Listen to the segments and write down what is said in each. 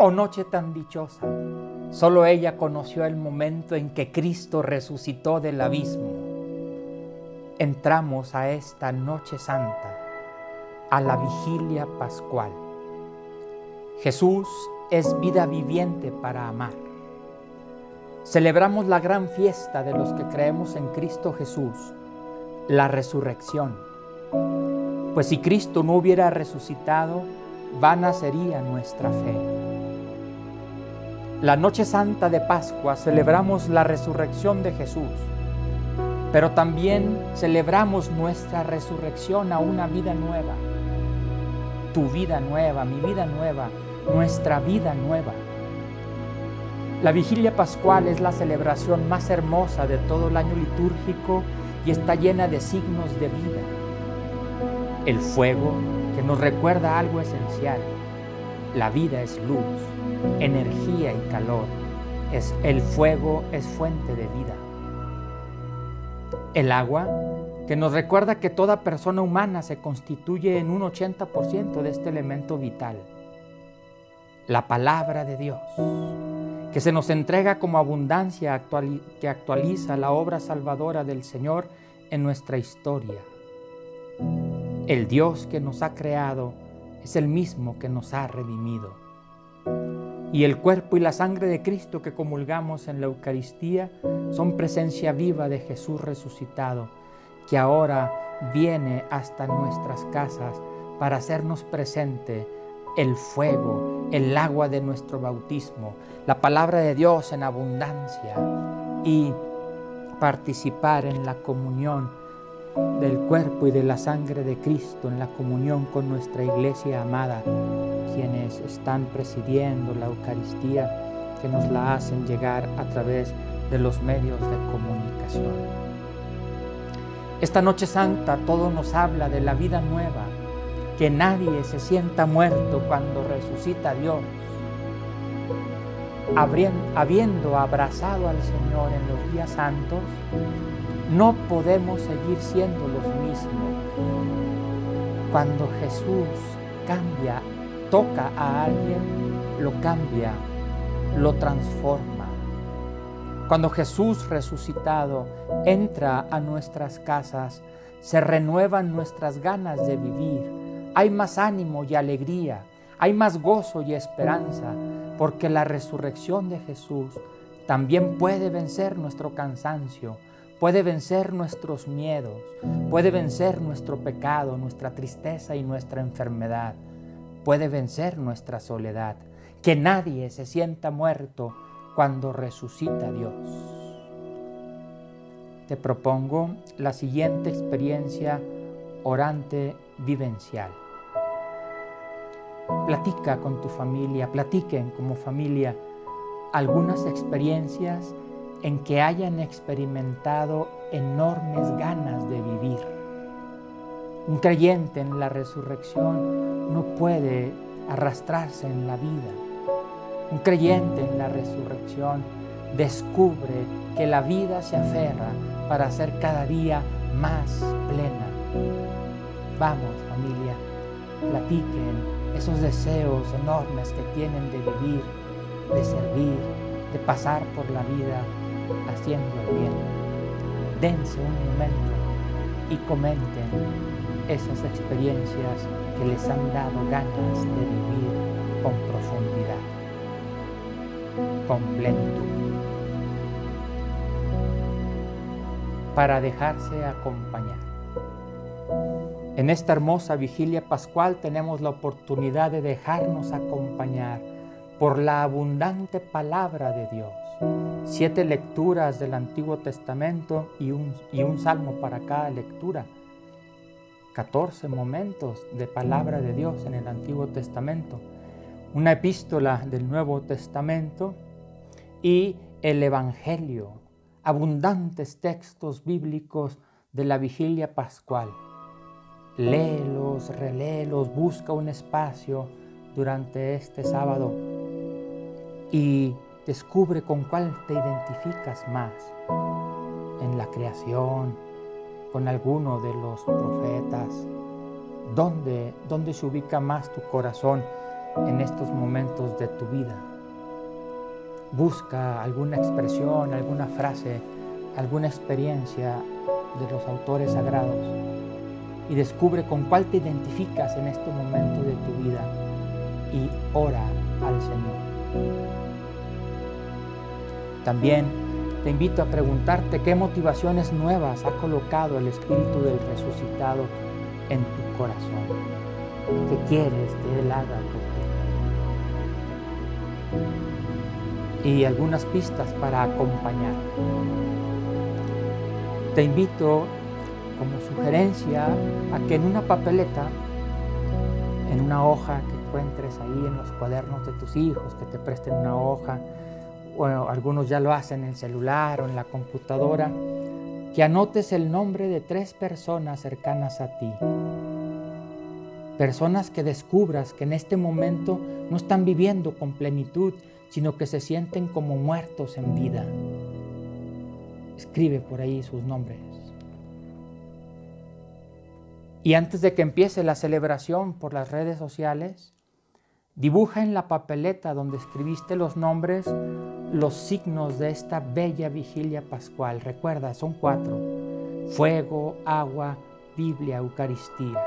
Oh noche tan dichosa, solo ella conoció el momento en que Cristo resucitó del abismo. Entramos a esta noche santa, a la vigilia pascual. Jesús es vida viviente para amar. Celebramos la gran fiesta de los que creemos en Cristo Jesús, la resurrección. Pues si Cristo no hubiera resucitado, vana sería nuestra fe. La noche santa de Pascua celebramos la resurrección de Jesús, pero también celebramos nuestra resurrección a una vida nueva. Tu vida nueva, mi vida nueva, nuestra vida nueva. La vigilia pascual es la celebración más hermosa de todo el año litúrgico y está llena de signos de vida. El fuego que nos recuerda algo esencial. La vida es luz energía y calor. Es, el fuego es fuente de vida. El agua, que nos recuerda que toda persona humana se constituye en un 80% de este elemento vital. La palabra de Dios, que se nos entrega como abundancia que actualiza la obra salvadora del Señor en nuestra historia. El Dios que nos ha creado es el mismo que nos ha redimido y el cuerpo y la sangre de Cristo que comulgamos en la Eucaristía son presencia viva de Jesús resucitado, que ahora viene hasta nuestras casas para hacernos presente el fuego, el agua de nuestro bautismo, la palabra de Dios en abundancia y participar en la comunión del cuerpo y de la sangre de Cristo, en la comunión con nuestra iglesia amada quienes están presidiendo la Eucaristía, que nos la hacen llegar a través de los medios de comunicación. Esta noche santa todo nos habla de la vida nueva, que nadie se sienta muerto cuando resucita Dios. Habiendo abrazado al Señor en los días santos, no podemos seguir siendo los mismos. Cuando Jesús cambia toca a alguien, lo cambia, lo transforma. Cuando Jesús resucitado entra a nuestras casas, se renuevan nuestras ganas de vivir. Hay más ánimo y alegría, hay más gozo y esperanza, porque la resurrección de Jesús también puede vencer nuestro cansancio, puede vencer nuestros miedos, puede vencer nuestro pecado, nuestra tristeza y nuestra enfermedad puede vencer nuestra soledad. Que nadie se sienta muerto cuando resucita Dios. Te propongo la siguiente experiencia orante vivencial. Platica con tu familia, platiquen como familia algunas experiencias en que hayan experimentado enormes ganas de vivir un creyente en la resurrección no puede arrastrarse en la vida. Un creyente en la resurrección descubre que la vida se aferra para ser cada día más plena. Vamos familia, platiquen esos deseos enormes que tienen de vivir, de servir, de pasar por la vida haciendo el bien. Dense un momento y comenten esas experiencias que les han dado ganas de vivir con profundidad, con plenitud, para dejarse acompañar. En esta hermosa vigilia pascual tenemos la oportunidad de dejarnos acompañar por la abundante palabra de Dios. Siete lecturas del Antiguo Testamento y un, y un salmo para cada lectura 14 momentos de palabra de Dios en el Antiguo Testamento, una epístola del Nuevo Testamento y el Evangelio, abundantes textos bíblicos de la vigilia pascual. Léelos, reléelos, busca un espacio durante este sábado y descubre con cuál te identificas más en la creación, con alguno de los profetas? ¿Dónde, ¿Dónde se ubica más tu corazón en estos momentos de tu vida. Busca alguna expresión, alguna frase, alguna experiencia de los autores sagrados y descubre con cuál te identificas en este momento de tu vida y ora al Señor. También te invito a preguntarte qué motivaciones nuevas ha colocado el Espíritu del resucitado en tu corazón. ¿Qué quieres que Él haga por ti? Y algunas pistas para acompañar. Te invito como sugerencia a que en una papeleta, en una hoja que encuentres ahí en los cuadernos de tus hijos, que te presten una hoja, bueno, algunos ya lo hacen en el celular o en la computadora, que anotes el nombre de tres personas cercanas a ti. Personas que descubras que en este momento no están viviendo con plenitud, sino que se sienten como muertos en vida. Escribe por ahí sus nombres. Y antes de que empiece la celebración por las redes sociales, dibuja en la papeleta donde escribiste los nombres los signos de esta bella vigilia pascual. Recuerda, son cuatro. Fuego, agua, Biblia, Eucaristía.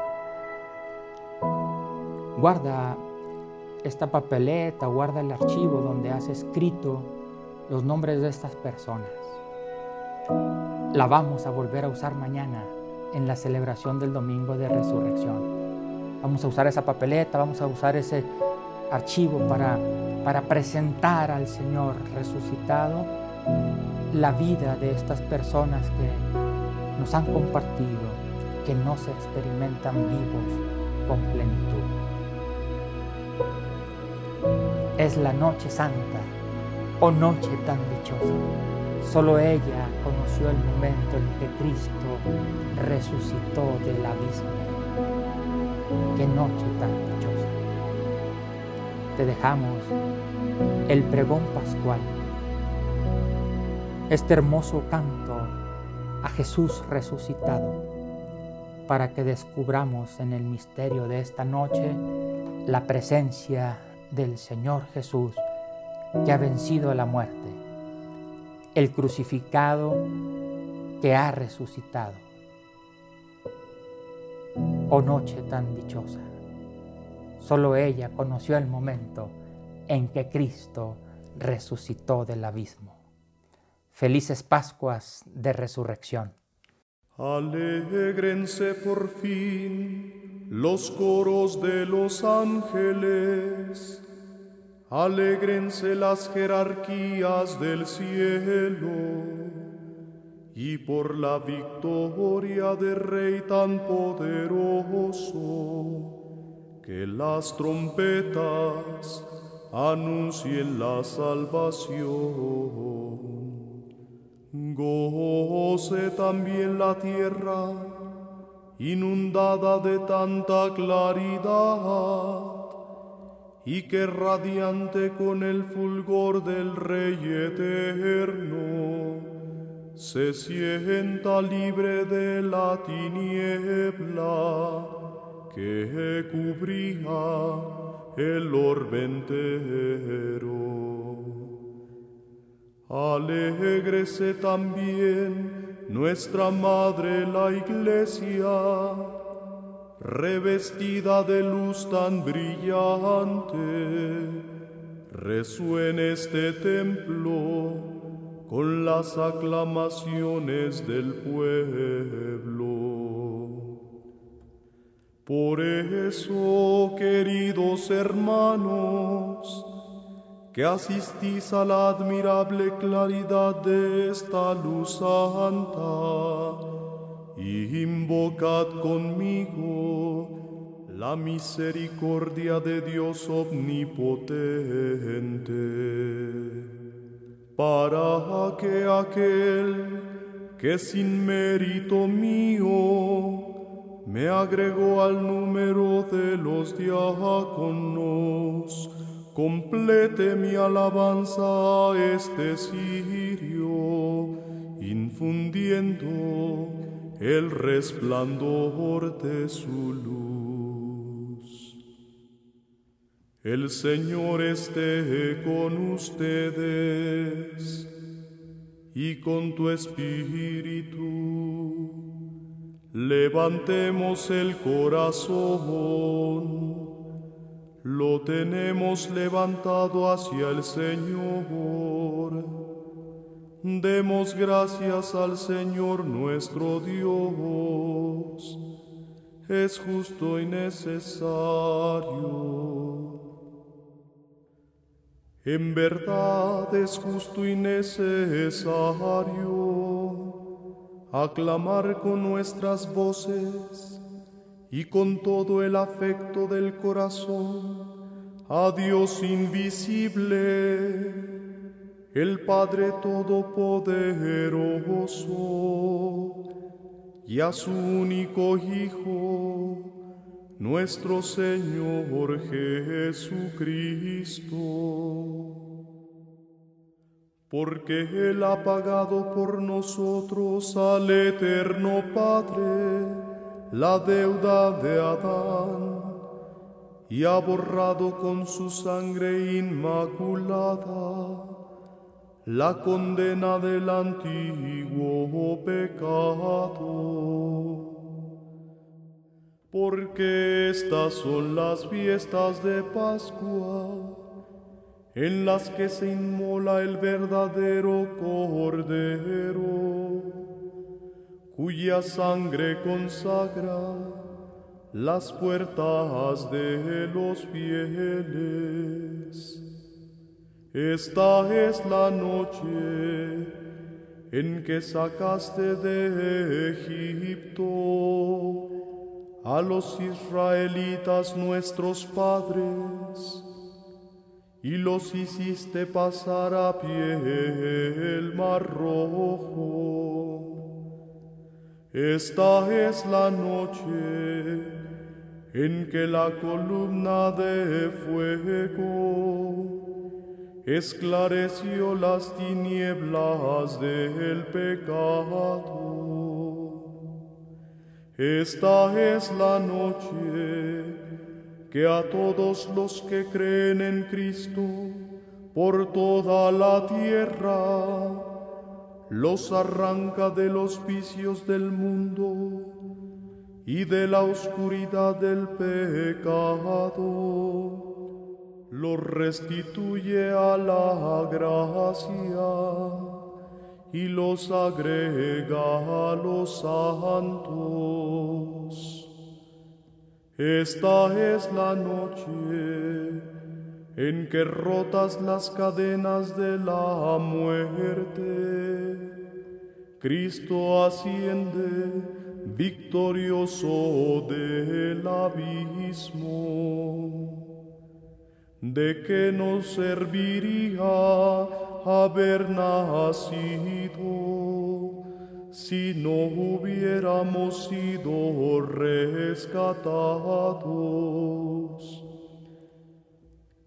Guarda esta papeleta, guarda el archivo donde has escrito los nombres de estas personas. La vamos a volver a usar mañana en la celebración del domingo de resurrección. Vamos a usar esa papeleta, vamos a usar ese archivo para, para presentar al Señor resucitado la vida de estas personas que nos han compartido, que no se experimentan vivos con plenitud. Es la noche santa o noche tan dichosa. Solo ella conoció el momento en que Cristo resucitó del abismo. Qué noche tan dichosa te dejamos el pregón pascual, este hermoso canto a Jesús resucitado, para que descubramos en el misterio de esta noche la presencia del Señor Jesús que ha vencido la muerte, el crucificado que ha resucitado. Oh noche tan dichosa. Solo ella conoció el momento en que Cristo resucitó del abismo. Felices Pascuas de Resurrección. Alégrense por fin los coros de los ángeles, alégrense las jerarquías del cielo, y por la victoria del Rey tan poderoso que las trompetas anuncien la salvación. Goce también la tierra, inundada de tanta claridad, y que radiante con el fulgor del Rey eterno, se sienta libre de la tiniebla que cubría el orbe entero. Alégrese también nuestra Madre la Iglesia, revestida de luz tan brillante, resuene este templo con las aclamaciones del pueblo. Por eso, queridos hermanos, que asistís a la admirable claridad de esta luz santa, invocad conmigo la misericordia de Dios omnipotente, para que aquel que sin mérito mío me agregó al número de los diáconos, complete mi alabanza a este sirio, infundiendo el resplandor de su luz. El Señor esté con ustedes y con tu espíritu. Levantemos el corazón. Lo tenemos levantado hacia el Señor. Demos gracias al Señor nuestro Dios. Es justo y necesario. En verdad es justo y necesario aclamar con nuestras voces y con todo el afecto del corazón a Dios invisible, el Padre Todopoderoso, y a su único Hijo, nuestro Señor Jesucristo. Porque Él ha pagado por nosotros al eterno Padre la deuda de Adán y ha borrado con su sangre inmaculada la condena del antiguo pecado. Porque estas son las fiestas de Pascua, en las que se inmola el verdadero Cordero, cuya sangre consagra las puertas de los fieles. Esta es la noche en que sacaste de Egipto a los israelitas nuestros padres, y los hiciste pasar a pie el mar rojo. Esta es la noche en que la columna de fuego esclareció las tinieblas del pecado. Esta es la noche que a todos los que creen en Cristo por toda la tierra los arranca de los vicios del mundo y de la oscuridad del pecado, los restituye a la gracia y los agrega a los santos. Esta es la noche en que rotas las cadenas de la muerte. Cristo asciende victorioso del abismo. ¿De qué nos serviría haber nacido si no hubiéramos sido rescatados.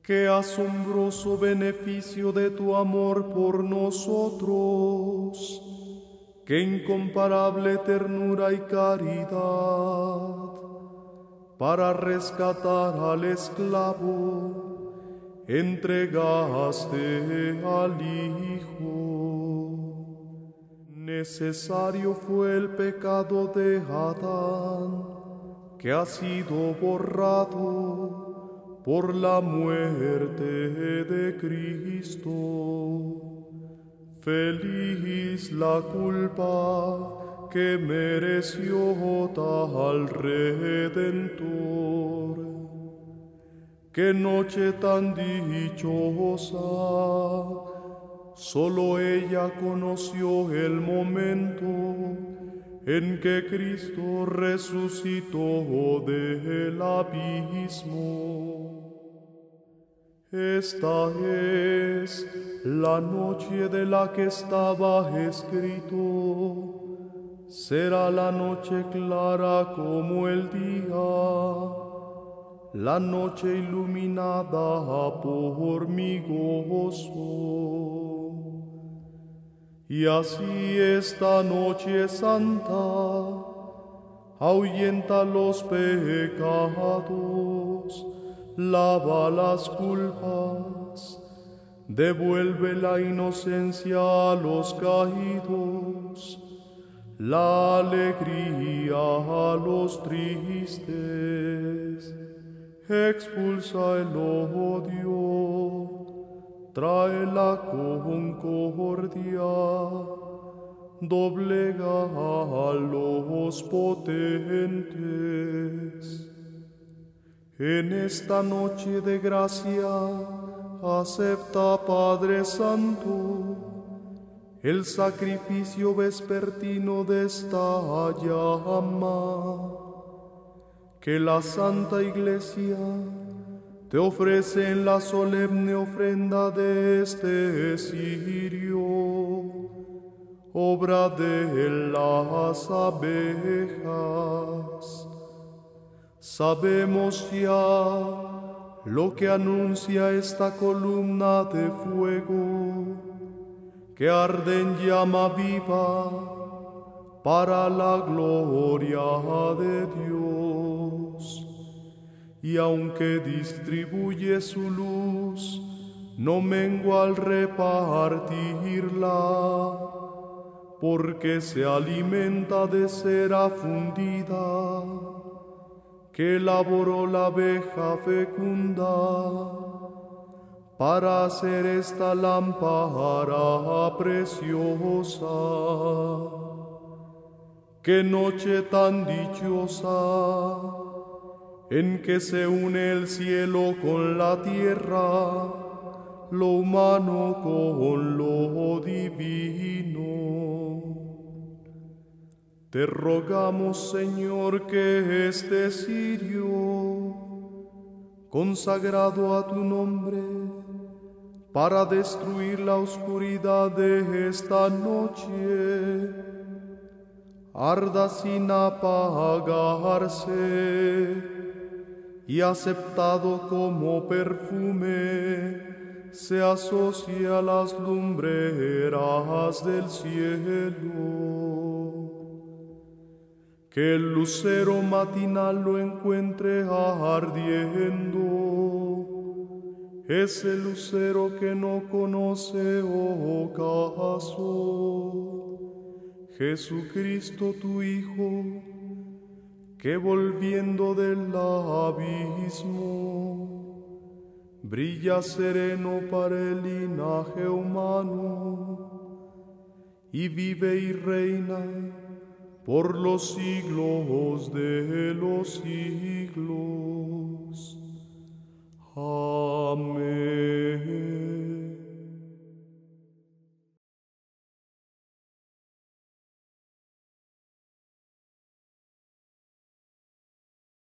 Qué asombroso beneficio de tu amor por nosotros, qué incomparable ternura y caridad para rescatar al esclavo entregaste al Hijo. Necesario fue el pecado de Adán, que ha sido borrado por la muerte de Cristo. Feliz la culpa que mereció tal Redentor Qué noche tan dichosa. Solo ella conoció el momento en que Cristo resucitó del abismo. Esta es la noche de la que estaba escrito. Será la noche clara como el día la noche iluminada por mi gozo. Y así esta noche santa ahuyenta los pecados, lava las culpas, devuelve la inocencia a los caídos, la alegría a los tristes, expulsa el odio, trae la concordia doblega a los potentes. En esta noche de gracia, acepta Padre Santo el sacrificio vespertino de esta llama que la Santa Iglesia te ofrece en la solemne ofrenda de este sirio obra de las abejas. Sabemos ya lo que anuncia esta columna de fuego, que arde en llama viva para la gloria de Dios. Y aunque distribuye su luz, no mengua al repartirla porque se alimenta de cera fundida que elaboró la abeja fecunda para hacer esta lámpara preciosa. Qué noche tan dichosa en que se une el cielo con la tierra, lo humano con lo divino. Te rogamos, Señor, que este sirio, consagrado a tu nombre, para destruir la oscuridad de esta noche, arda sin apagarse y aceptado como perfume, se asocia a las lumbreras del cielo. Que el lucero matinal lo encuentre ardiendo, ese lucero que no conoce ocaso, Jesucristo tu Hijo, que volviendo del abismo, brilla sereno para el linaje humano, y vive y reina por los siglos de los siglos. Amén.